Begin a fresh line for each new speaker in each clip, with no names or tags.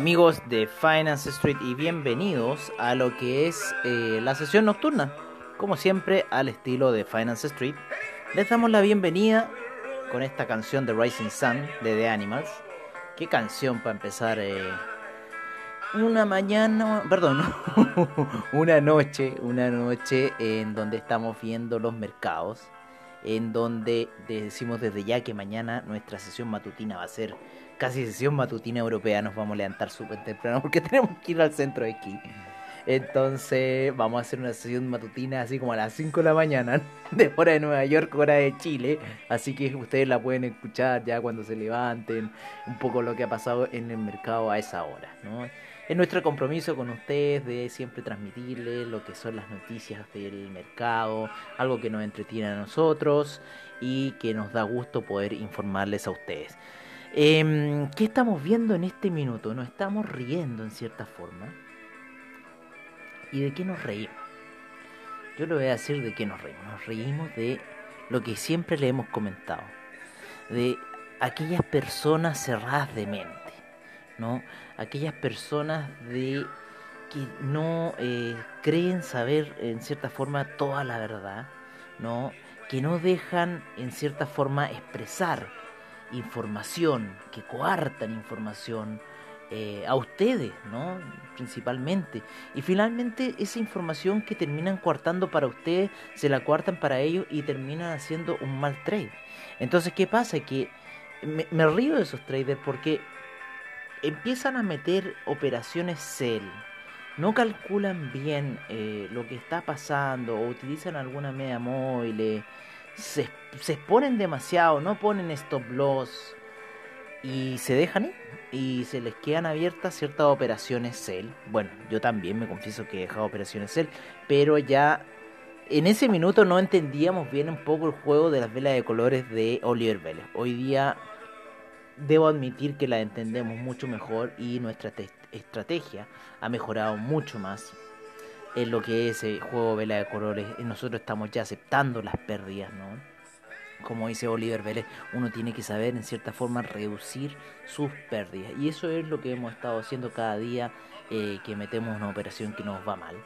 Amigos de Finance Street y bienvenidos a lo que es eh, la sesión nocturna. Como siempre, al estilo de Finance Street, les damos la bienvenida con esta canción de Rising Sun de The Animals. Qué canción para empezar eh, una mañana, perdón, una noche, una noche en donde estamos viendo los mercados, en donde decimos desde ya que mañana nuestra sesión matutina va a ser casi sesión matutina europea, nos vamos a levantar súper temprano porque tenemos que ir al centro de esquí. Entonces vamos a hacer una sesión matutina así como a las 5 de la mañana, de hora de Nueva York, hora de Chile. Así que ustedes la pueden escuchar ya cuando se levanten, un poco lo que ha pasado en el mercado a esa hora. ¿no? Es nuestro compromiso con ustedes de siempre transmitirles lo que son las noticias del mercado, algo que nos entretiene a nosotros y que nos da gusto poder informarles a ustedes. Eh, ¿Qué estamos viendo en este minuto? Nos estamos riendo en cierta forma. ¿Y de qué nos reímos? Yo le voy a decir de qué nos reímos. Nos reímos de lo que siempre le hemos comentado. De aquellas personas cerradas de mente. ¿No? Aquellas personas de que no eh, creen saber en cierta forma toda la verdad. ¿No? Que no dejan en cierta forma expresar información, que coartan información eh, a ustedes, ¿no? Principalmente. Y finalmente esa información que terminan coartando para ustedes, se la coartan para ellos y terminan haciendo un mal trade. Entonces, ¿qué pasa? Que me, río de esos traders porque empiezan a meter operaciones sell. No calculan bien eh, lo que está pasando o utilizan alguna media móvil se, exponen demasiado, no ponen stop loss y se dejan ir y se les quedan abiertas ciertas operaciones sell. Bueno, yo también me confieso que he dejado operaciones sell, pero ya en ese minuto no entendíamos bien un poco el juego de las velas de colores de Oliver Vélez. Hoy día debo admitir que la entendemos mucho mejor y nuestra estrategia ha mejorado mucho más en lo que es el juego Vela de Colores. Nosotros estamos ya aceptando las pérdidas, ¿no? Como dice Oliver Vélez, uno tiene que saber en cierta forma reducir sus pérdidas. Y eso es lo que hemos estado haciendo cada día eh, que metemos una operación que nos va mal.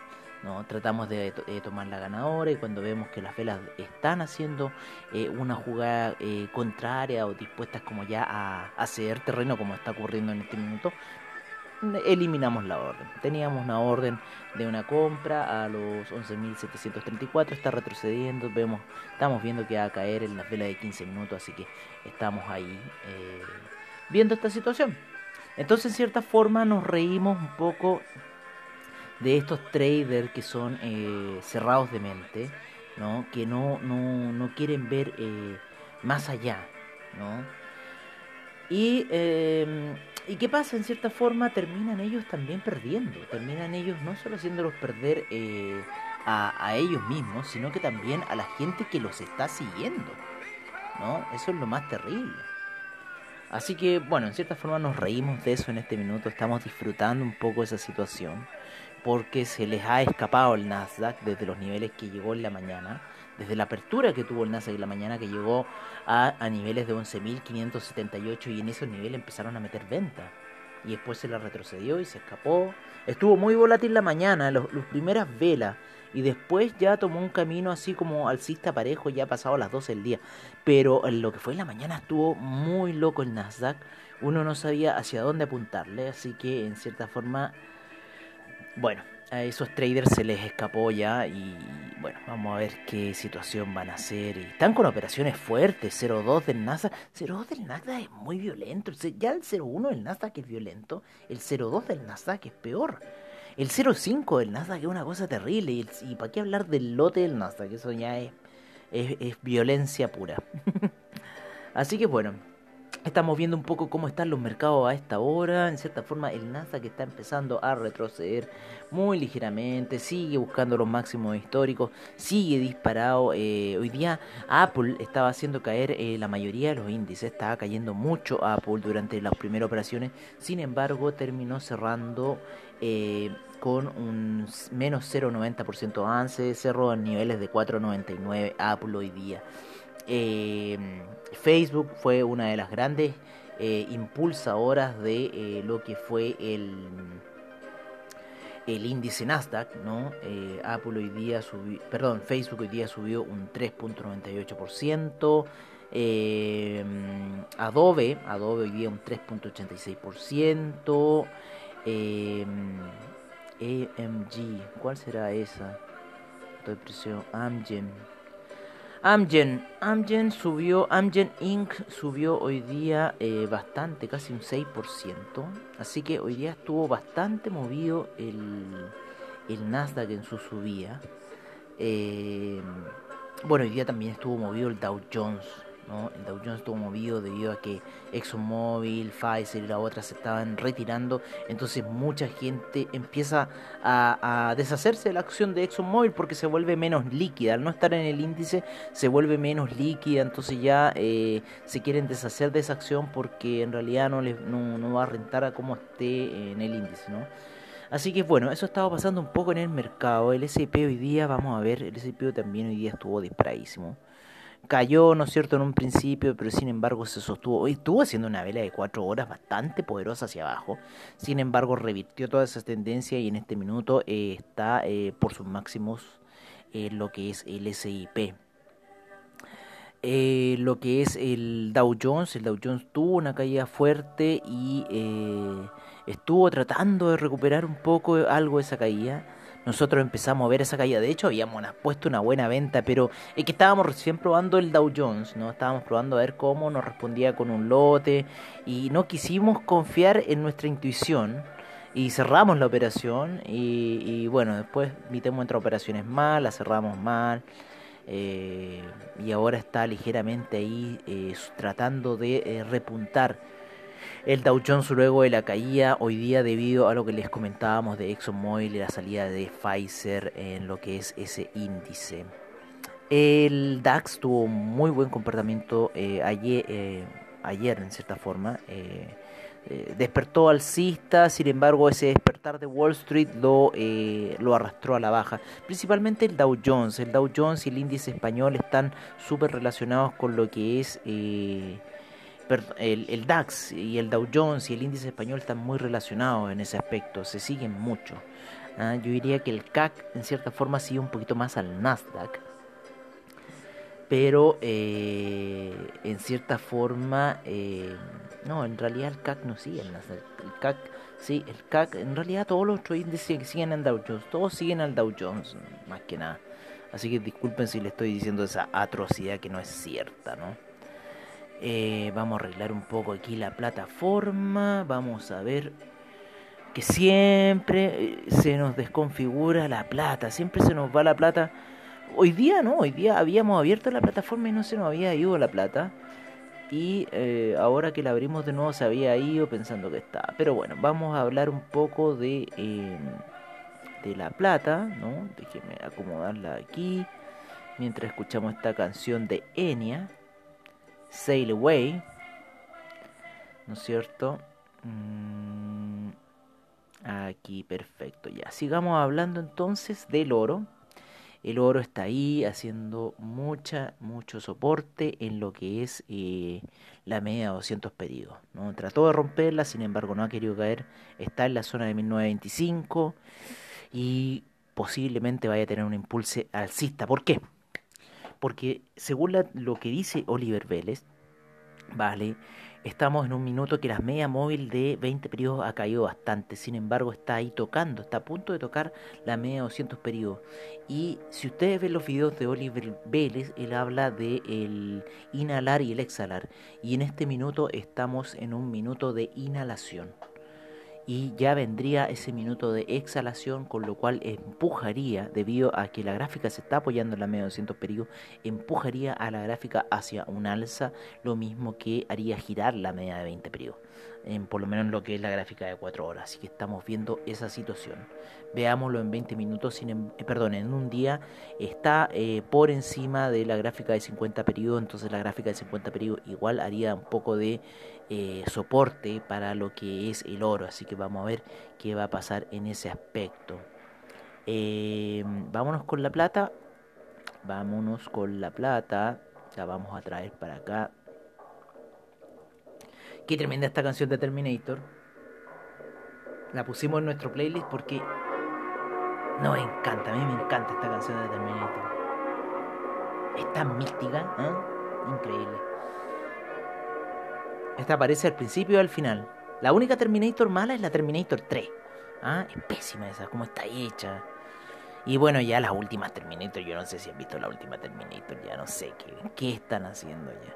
Tratamos de, tomar la ganadora y cuando vemos que las velas están haciendo eh, una jugada eh, contraria o dispuestas como ya a, a ceder terreno como está ocurriendo en este minuto, eliminamos la orden. Teníamos una orden de una compra a los 11.734, está retrocediendo, vemos, estamos viendo que va a caer en las velas de 15 minutos, así que estamos ahí eh, viendo esta situación. Entonces, en cierta forma, nos reímos un poco de estos traders que son eh, cerrados de mente, ¿no? que no, no, no quieren ver eh, más allá. ¿no? Y ¿Y qué pasa? En cierta forma terminan ellos también perdiendo. Terminan ellos no solo haciéndolos perder eh, a, a, ellos mismos, sino que también a la gente que los está siguiendo. ¿No? Eso es lo más terrible. Así que, bueno, en cierta forma nos reímos de eso en este minuto. Estamos disfrutando un poco esa situación. Porque se les ha escapado el Nasdaq desde los niveles que llegó en la mañana desde la apertura que tuvo el Nasdaq en la mañana que llegó a, a niveles de 11.578 y en esos niveles empezaron a meter venta y después se la retrocedió y se escapó. Estuvo muy volátil la mañana, las primeras velas y después ya tomó un camino así como alcista parejo ya pasado las 12 del día. Pero en lo que fue en la mañana estuvo muy loco el Nasdaq. Uno no sabía hacia dónde apuntarle, así que en cierta forma, bueno, a esos traders se les escapó ya y bueno, vamos a ver qué situación van a hacer. están con operaciones fuertes, 0.2 del Nasdaq. 0.2 del Nasdaq es muy violento. Ya el 0.1 del Nasdaq es violento, el 0.2 del Nasdaq es peor. El 0.5 del Nasdaq es una cosa terrible. Y, y para qué hablar del lote del Nasdaq, eso ya es, violencia pura. Así que bueno, Estamos viendo un poco cómo están los mercados a esta hora. En cierta forma, el Nasdaq está empezando a retroceder muy ligeramente. Sigue buscando los máximos históricos. Sigue disparado. Eh, hoy día Apple estaba haciendo caer eh, la mayoría de los índices. Estaba cayendo mucho Apple durante las primeras operaciones. Sin embargo, terminó cerrando eh, con un menos 0,90% avance. Cerró a niveles de 4,99 Apple hoy día. Eh, Facebook fue una de las grandes eh, impulsadoras de eh, lo que fue el, el índice Nasdaq, ¿no? Apple hoy día subió, perdón, Facebook hoy día subió un 3.98%. Eh, Adobe, Adobe hoy día un 3.86%. Eh, AMG, ¿cuál será esa? Estoy presión, Amgen. Amgen, Amgen subió, Amgen Inc. subió hoy día eh, bastante, casi un 6%. Así que hoy día estuvo bastante movido el, el Nasdaq en su subida. Eh, bueno, hoy día también estuvo movido el Dow Jones. El Dow Jones estuvo movido debido a que ExxonMobil, Pfizer y la otra se estaban retirando. Entonces mucha gente empieza a, deshacerse de la acción de ExxonMobil porque se vuelve menos líquida. Al no estar en el índice se vuelve menos líquida. Entonces ya eh, se quieren deshacer de esa acción porque en realidad no, les, no, no va a rentar a como esté en el índice. ¿no? Así que bueno, eso estaba pasando un poco en el mercado. El S&P hoy día, vamos a ver, el S&P también hoy día estuvo disparadísimo cayó, ¿no es cierto?, en un principio, pero sin embargo se sostuvo. Estuvo haciendo una vela de cuatro horas bastante poderosa hacia abajo. Sin embargo, revirtió toda esa tendencia y en este minuto eh, está eh, por sus máximos eh, lo que es el SIP. Eh, lo que es el Dow Jones, el Dow Jones tuvo una caída fuerte y estuvo tratando de recuperar un poco algo de esa caída nosotros empezamos a ver esa caída. De hecho, habíamos puesto una buena venta, pero es que estábamos recién probando el Dow Jones, ¿no? Estábamos probando a ver cómo nos respondía con un lote y no quisimos confiar en nuestra intuición y cerramos la operación y, y bueno, después mitemos entre operaciones mal, la cerramos mal. Eh, y ahora está ligeramente ahí eh, tratando de eh, repuntar el Dow Jones luego de la caída hoy día debido a lo que les comentábamos de ExxonMobil y la salida de Pfizer en lo que es ese índice. El DAX tuvo muy buen comportamiento eh, ayer, eh, ayer, en cierta forma. Eh, eh, despertó alcista, sin embargo ese despertar de Wall Street lo, lo arrastró a la baja. Principalmente el Dow Jones. El Dow Jones y el índice español están súper relacionados con lo que es... el, el, DAX y el Dow Jones y el índice español están muy relacionados en ese aspecto, se siguen mucho. ¿ah? Yo diría que el CAC en cierta forma sigue un poquito más al Nasdaq, pero eh, en cierta forma, eh, no, en realidad el CAC no sigue al Nasdaq. El CAC, sí, el CAC, en realidad todos los otros índices siguen al Dow Jones, todos siguen al Dow Jones, más que nada. Así que disculpen si le estoy diciendo esa atrocidad que no es cierta, ¿no? Eh, vamos a arreglar un poco aquí la plataforma. Vamos a ver que siempre eh, se nos desconfigura la plata. Siempre se nos va la plata. Hoy día no, hoy día habíamos abierto la plataforma y no se nos había ido la plata. Y eh, ahora que la abrimos de nuevo se había ido pensando que estaba. Pero bueno, vamos a hablar un poco de, eh, de la plata. ¿no? Déjenme acomodarla aquí. Mientras escuchamos esta canción de Enya. Sail Away, ¿no es cierto? Mm, aquí, perfecto, ya. Sigamos hablando entonces del oro. El oro está ahí haciendo mucha, mucho soporte en lo que es eh, la media de 200 pedidos. ¿no? Trató de romperla, sin embargo no ha querido caer. Está en la zona de 1925 y posiblemente vaya a tener un impulso alcista. ¿Por qué? Porque según lo que dice Oliver Vélez, vale, estamos en un minuto que la media móvil de 20 periodos ha caído bastante, sin embargo está ahí tocando, está a punto de tocar la media de 200 periodos. Y si ustedes ven los videos de Oliver Vélez, él habla de el inhalar y el exhalar. Y en este minuto estamos en un minuto de inhalación. Y ya vendría ese minuto de exhalación, con lo cual empujaría, debido a que la gráfica se está apoyando en la media de 200 periodos, empujaría a la gráfica hacia un alza, lo mismo que haría girar la media de 20 periodos, en, por lo menos en lo que es la gráfica de 4 horas. Así que estamos viendo esa situación. Veámoslo en 20 minutos, sin, em, eh, perdón, en un día está eh, por encima de la gráfica de 50 periodos, entonces la gráfica de 50 periodos igual haría un poco de eh, soporte para lo que es el oro. Así que vamos a ver qué va a pasar en ese aspecto. Eh, vámonos con la plata. Vámonos con la plata. La vamos a traer para acá. Qué tremenda esta canción de Terminator. La pusimos en nuestro playlist porque nos encanta. A mí me encanta esta canción de Terminator. Es tan mística, ¿eh? increíble. Esta aparece al principio y al final. La única Terminator mala es la Terminator 3. ¿Ah? Es pésima esa, como está hecha. Y bueno, ya las últimas Terminator, yo no sé si han visto la última Terminator, ya no sé qué, qué están haciendo ya.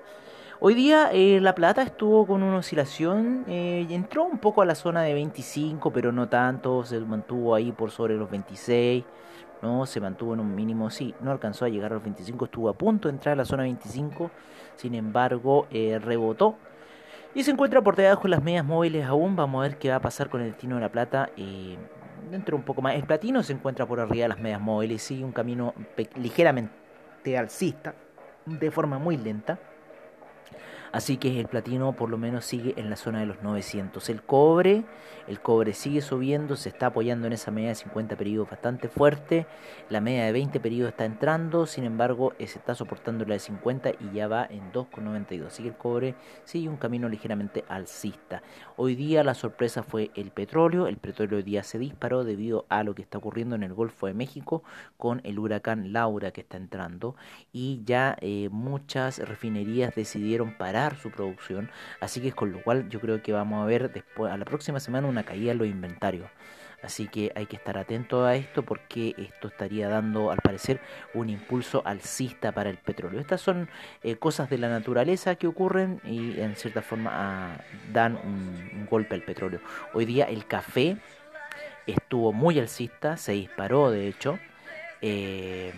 Hoy día eh, La Plata estuvo con una oscilación, eh, entró un poco a la zona de 25, pero no tanto, se mantuvo ahí por sobre los 26, no, se mantuvo en un mínimo, sí, no alcanzó a llegar a los 25, estuvo a punto de entrar a la zona 25, sin embargo eh, rebotó y se encuentra por debajo de las medias móviles aún. Vamos a ver qué va a pasar con el destino de la plata. Dentro un poco más. El platino se encuentra por arriba de las medias móviles. Sigue un camino ligeramente alcista. De forma muy lenta. Así que el platino por lo menos sigue en la zona de los 900. El cobre, el cobre sigue subiendo, se está apoyando en esa media de 50 periodos bastante fuerte. La media de 20 periodos está entrando, sin embargo, eh, se está soportando la de 50 y ya va en 2,92. Así que el cobre sigue un camino ligeramente alcista. Hoy día la sorpresa fue el petróleo. El petróleo hoy día se disparó debido a lo que está ocurriendo en el Golfo de México con el huracán Laura que está entrando y ya eh, muchas refinerías decidieron parar su producción, así que con lo cual yo creo que vamos a ver después a la próxima semana una caída en los inventarios. Así que hay que estar atento a esto porque esto estaría dando, al parecer, un impulso alcista para el petróleo. Estas son eh, cosas de la naturaleza que ocurren y en cierta forma ah, dan un, golpe al petróleo. Hoy día el café estuvo muy alcista, se disparó de hecho. Eh,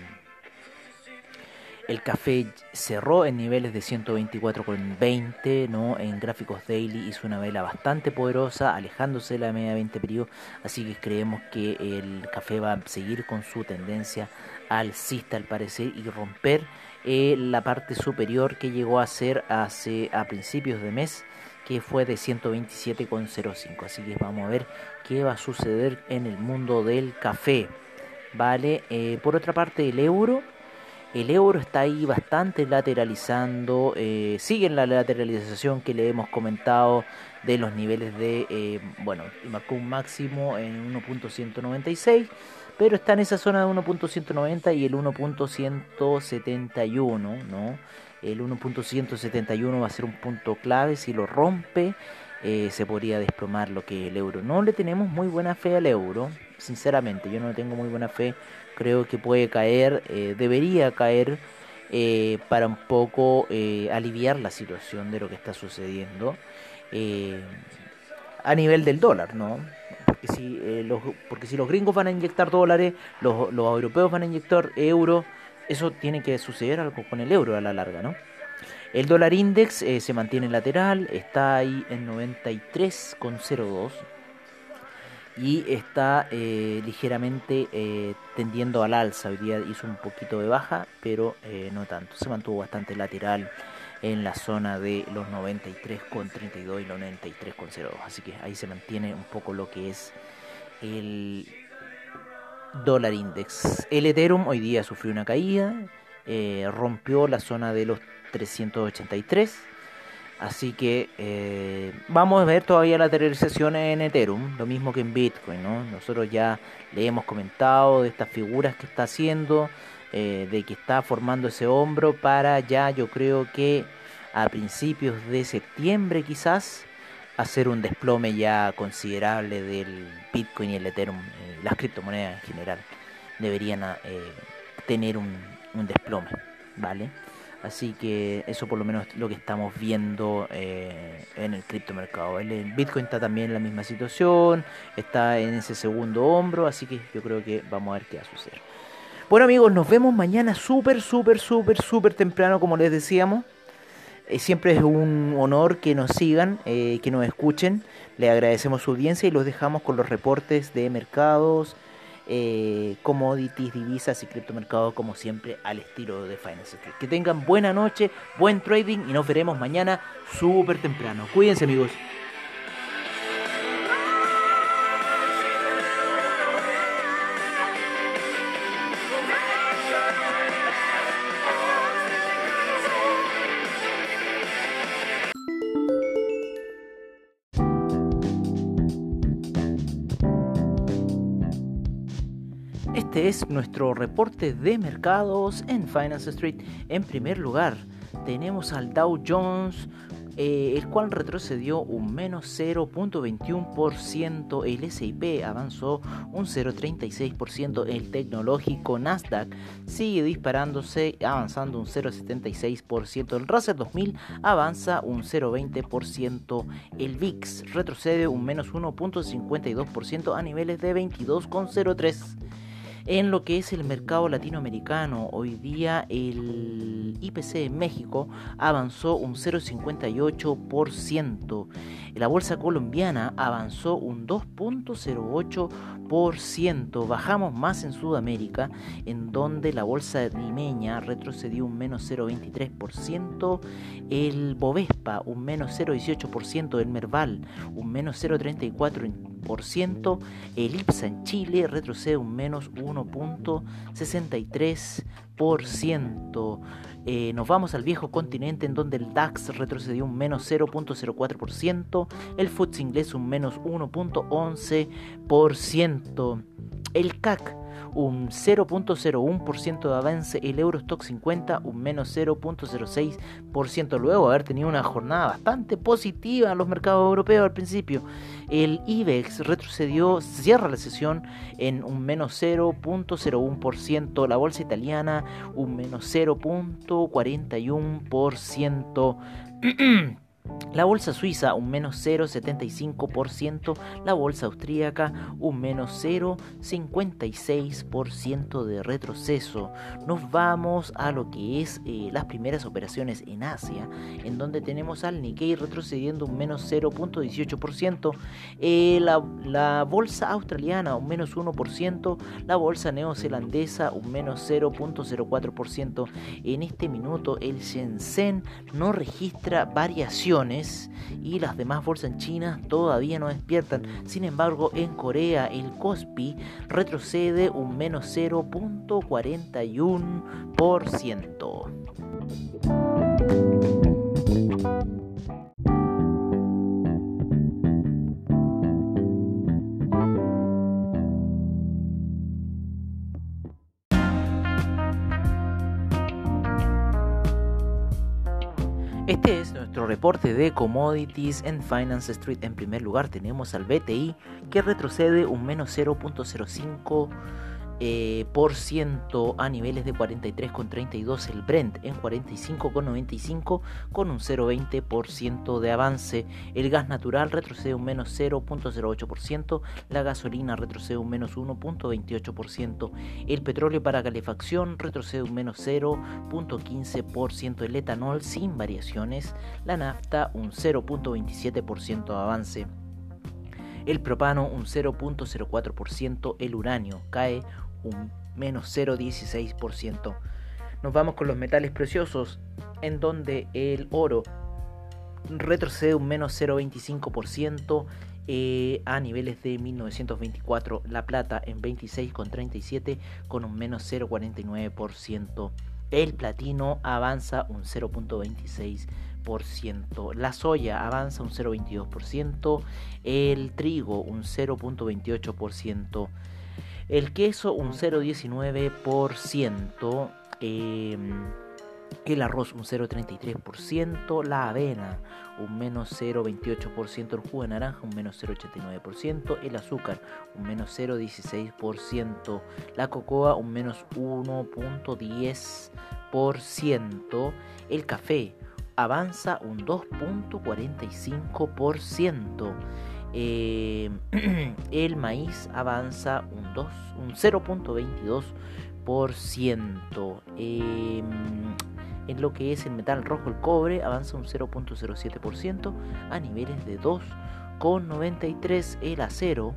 el café cerró en niveles de 124,20, ¿no? En gráficos daily hizo una vela bastante poderosa, alejándose de la media 20 periodos, así que creemos que el café va a seguir con su tendencia alcista al parecer y romper eh, la parte superior que llegó a ser hace a principios de mes que fue de 127,05 así que vamos a ver qué va a suceder en el mundo del café vale eh, por otra parte el euro el euro está ahí bastante lateralizando, eh, sigue en la lateralización que le hemos comentado de los niveles de, eh, bueno, marcó un máximo en 1.196, pero está en esa zona de 1.190 y el 1.171, ¿no? El 1.171 va a ser un punto clave, si lo rompe eh, se podría desplomar lo que es el euro. No le tenemos muy buena fe al euro, sinceramente, yo no tengo muy buena fe creo que puede caer, eh, debería caer eh, para un poco eh, aliviar la situación de lo que está sucediendo a nivel del dólar, ¿no? Porque si, los, porque si los gringos van a inyectar dólares, los, los europeos van a inyectar euros, eso tiene que suceder algo con el euro a la larga, ¿no? El dólar index se mantiene lateral, está ahí en 93,02 y está eh, ligeramente eh, tendiendo al alza. Hoy día hizo un poquito de baja, pero eh, no tanto. Se mantuvo bastante lateral en la zona de los 93,32 y los 93,02. Así que ahí se mantiene un poco lo que es el dólar index. El Ethereum hoy día sufrió una caída, rompió la zona de los 383 Así que eh, vamos a ver todavía la lateralización en Ethereum, lo mismo que en Bitcoin. ¿no? Nosotros ya le hemos comentado de estas figuras que está haciendo, eh, de que está formando ese hombro para ya yo creo que a principios de septiembre quizás hacer un desplome ya considerable del Bitcoin y el Ethereum, eh, las criptomonedas en general deberían tener un, un desplome, ¿vale? Así que eso por lo menos lo que estamos viendo eh, en el criptomercado. El, el Bitcoin está también en la misma situación, está en ese segundo hombro, así que yo creo que vamos a ver qué va a suceder. Bueno amigos, nos vemos mañana súper, súper, súper, súper temprano, como les decíamos. Eh, siempre es un honor que nos sigan, eh, que nos escuchen. Le agradecemos su audiencia y los dejamos con los reportes de mercados, eh, commodities, divisas y criptomercados como siempre al estilo de Finance. Que tengan buena noche, buen trading y nos veremos mañana súper temprano. Cuídense amigos. Este es nuestro reporte de mercados en Finance Street. En primer lugar, tenemos al Dow Jones, eh, el cual retrocedió un menos 0.21%, el SIP avanzó un 0.36%, el tecnológico Nasdaq sigue disparándose, avanzando un 0.76%, el Russell 2000 avanza un 0.20%, el VIX retrocede un menos 1.52% a niveles de 22.03%. En lo que es el mercado latinoamericano, hoy día el IPC en México avanzó un 0,58%. La bolsa colombiana avanzó un 2.08%. Bajamos más en Sudamérica, en donde la bolsa limeña retrocedió un menos 0,23%. El Bovespa un menos 0,18%. El Merval un menos 0,34%. El IPSA en Chile retrocede un menos 1.63%. Eh, nos vamos al viejo continente en donde el DAX retrocedió un menos 0.04%, el FTSE inglés un menos 1.11%, el CAC un 0.01% de avance, el Eurostock 50 un menos 0.06%, luego haber tenido una jornada bastante positiva en los mercados europeos al principio. El IBEX retrocedió, cierra la sesión en un menos 0.01%, la bolsa italiana un menos 0.41%. La bolsa suiza un menos 0,75%, la bolsa austríaca un menos 0,56% de retroceso. Nos vamos a lo que es eh, las primeras operaciones en Asia, en donde tenemos al Nikkei retrocediendo un menos 0,18%, eh, la, la, bolsa australiana un menos 1%, la bolsa neozelandesa un menos 0,04%. En este minuto el Shenzhen no registra variación y las demás bolsas en China todavía no despiertan. Sin embargo, en Corea el Kospi retrocede un menos 0.41%. Este es reporte de commodities en Finance Street. En primer lugar tenemos al BTI que retrocede un menos 0.05 eh, por ciento a niveles de 43,32 el Brent en 45,95 con un 0,20% de avance. El gas natural retrocede un menos 0,08% la gasolina retrocede un menos 1,28% el petróleo para calefacción retrocede un menos 0,15% el etanol sin variaciones la nafta un 0,27% de avance. El propano un 0.04%, el uranio cae un menos 0,16%. Nos vamos con los metales preciosos, en donde el oro retrocede un menos 0,25% eh, a niveles de 1924, la plata en 26,37 con un menos 0,49%. El platino avanza un 0.26%. La soya avanza un 0.22%. El trigo un 0.28%. El queso un 0,19%. Em, el arroz un 0,33%, la avena un menos 0,28%, el jugo de naranja un menos 0,89%, el azúcar un menos 0,16%, la cocoa un menos 1,10%, el café avanza un 2.45%. Eh, el maíz avanza un, 2, un 0.22%. Eh, en lo que es el metal rojo, el cobre avanza un 0.07% a niveles de 2,93%. El acero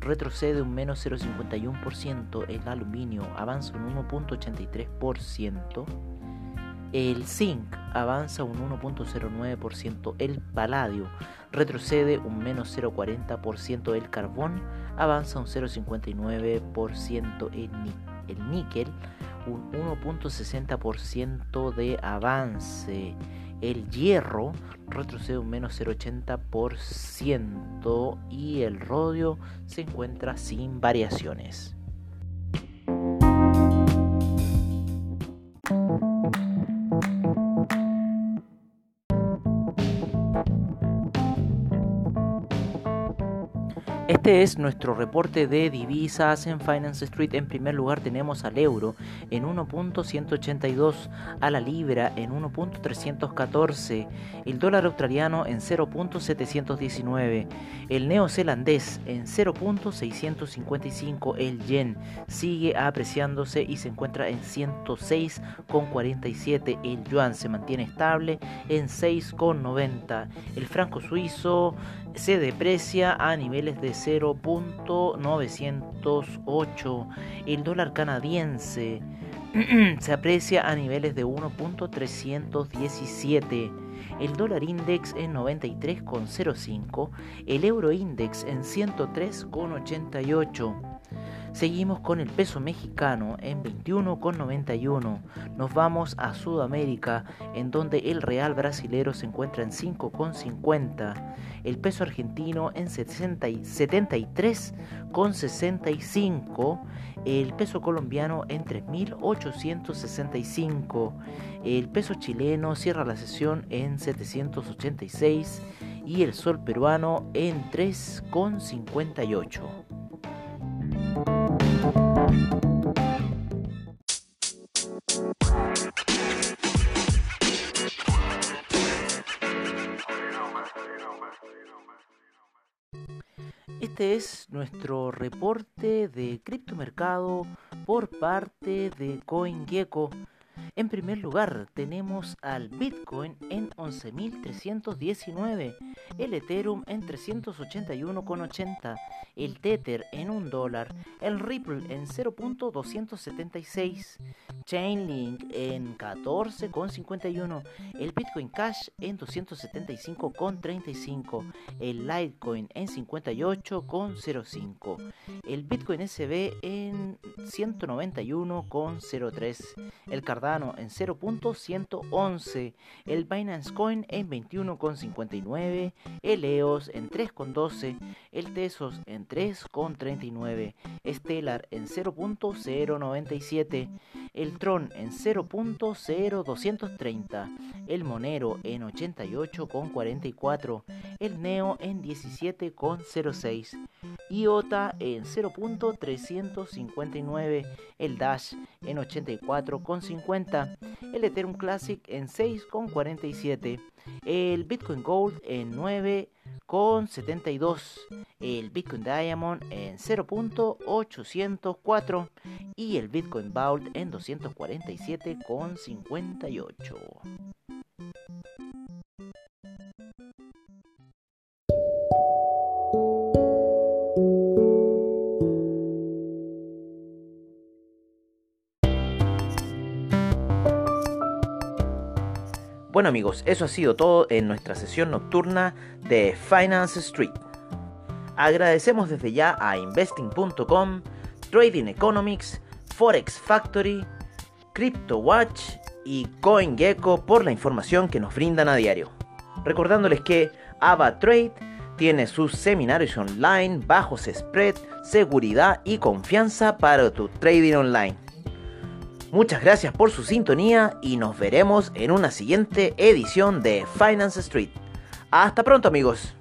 retrocede un menos 0.51%. El aluminio avanza un 1.83%. El zinc avanza un 1.09%, el paladio retrocede un menos 0.40%, el carbón avanza un 0.59%, el, el níquel un 1.60% de avance, el hierro retrocede un menos 0.80% y el rodio se encuentra sin variaciones. Este es nuestro reporte de divisas en Finance Street. En primer lugar tenemos al euro en 1.182, a la libra en 1.314, el dólar australiano en 0.719, el neozelandés en 0.655, el yen sigue apreciándose y se encuentra en 106.47, el yuan se mantiene estable en 6.90, el franco suizo se deprecia a niveles de 0.908. El dólar canadiense se aprecia a niveles de 1.317. El dólar index en 93,05. El euro index en 103,88. Seguimos con el peso mexicano en 21,91. Nos vamos a Sudamérica en donde el real brasilero se encuentra en 5,50. El peso argentino en 73,65. El peso colombiano en 3.865. El peso chileno cierra la sesión en 786 y el sol peruano en 3,58. Este es nuestro reporte de criptomercado por parte de CoinGecko. En primer lugar, tenemos al Bitcoin en 11.319, el Ethereum en 381,80, el Tether en 1 dólar, el Ripple en 0.276, Chainlink en 14,51, el Bitcoin Cash en 275,35, el Litecoin en 58,05, el Bitcoin SB en 191,03, el Cardano en 0.111, el Binance Coin en 21,59, el EOS en 3,12, el Tesos en 3,39, Stellar en 0.097, el Tron en 0.0230, el Monero en 88,44, el Neo en 17,06, IOTA en 0.359, el Dash en 84,50, el Ethereum Classic en 6,47, el Bitcoin Gold en 9,72, el Bitcoin Diamond en 0.804 y el Bitcoin Vault en 247,58. Bueno amigos, eso ha sido todo en nuestra sesión nocturna de Finance Street. Agradecemos desde ya a investing.com, Trading Economics, Forex Factory, CryptoWatch y CoinGecko por la información que nos brindan a diario. Recordándoles que AvaTrade tiene sus seminarios online, bajos spread, seguridad y confianza para tu trading online. Muchas gracias por su sintonía y nos veremos en una siguiente edición de Finance Street. Hasta pronto amigos.